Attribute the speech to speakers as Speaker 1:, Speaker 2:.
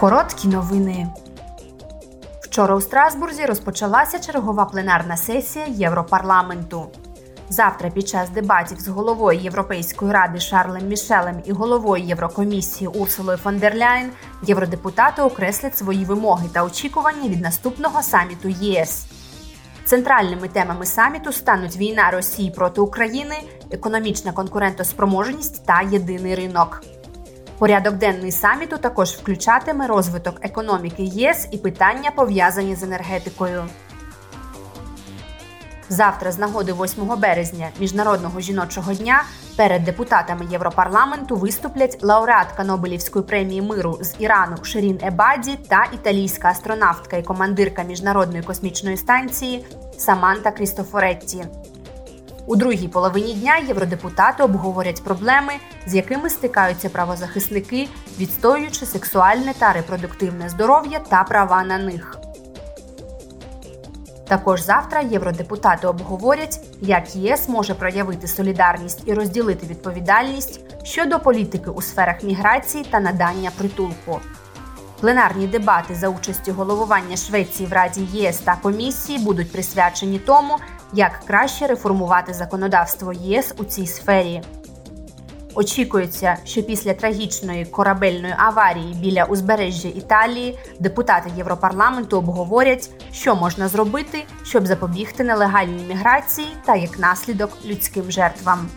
Speaker 1: Короткі новини. Вчора у Страсбурзі розпочалася чергова пленарна сесія Європарламенту. Завтра, під час дебатів з головою Європейської ради Шарлем Мішелем і головою Єврокомісії Урсулою фон дер Ляйн, євродепутати окреслять свої вимоги та очікування від наступного саміту ЄС. Центральними темами саміту стануть війна Росії проти України, економічна конкурентоспроможність та єдиний ринок. Порядок денний саміту також включатиме розвиток економіки ЄС і питання пов'язані з енергетикою. Завтра, з нагоди 8 березня, міжнародного жіночого дня, перед депутатами Європарламенту виступлять лауреатка Нобелівської премії миру з Ірану Шерін Ебаді та італійська астронавтка і командирка міжнародної космічної станції Саманта Крістофоретті. У другій половині дня євродепутати обговорять проблеми, з якими стикаються правозахисники, відстоюючи сексуальне та репродуктивне здоров'я та права на них. Також завтра євродепутати обговорять, як ЄС може проявити солідарність і розділити відповідальність щодо політики у сферах міграції та надання притулку. Пленарні дебати за участю головування Швеції в Раді ЄС та комісії будуть присвячені тому, як краще реформувати законодавство ЄС у цій сфері. Очікується, що після трагічної корабельної аварії біля узбережжя Італії депутати Європарламенту обговорять, що можна зробити, щоб запобігти нелегальній міграції та як наслідок людським жертвам.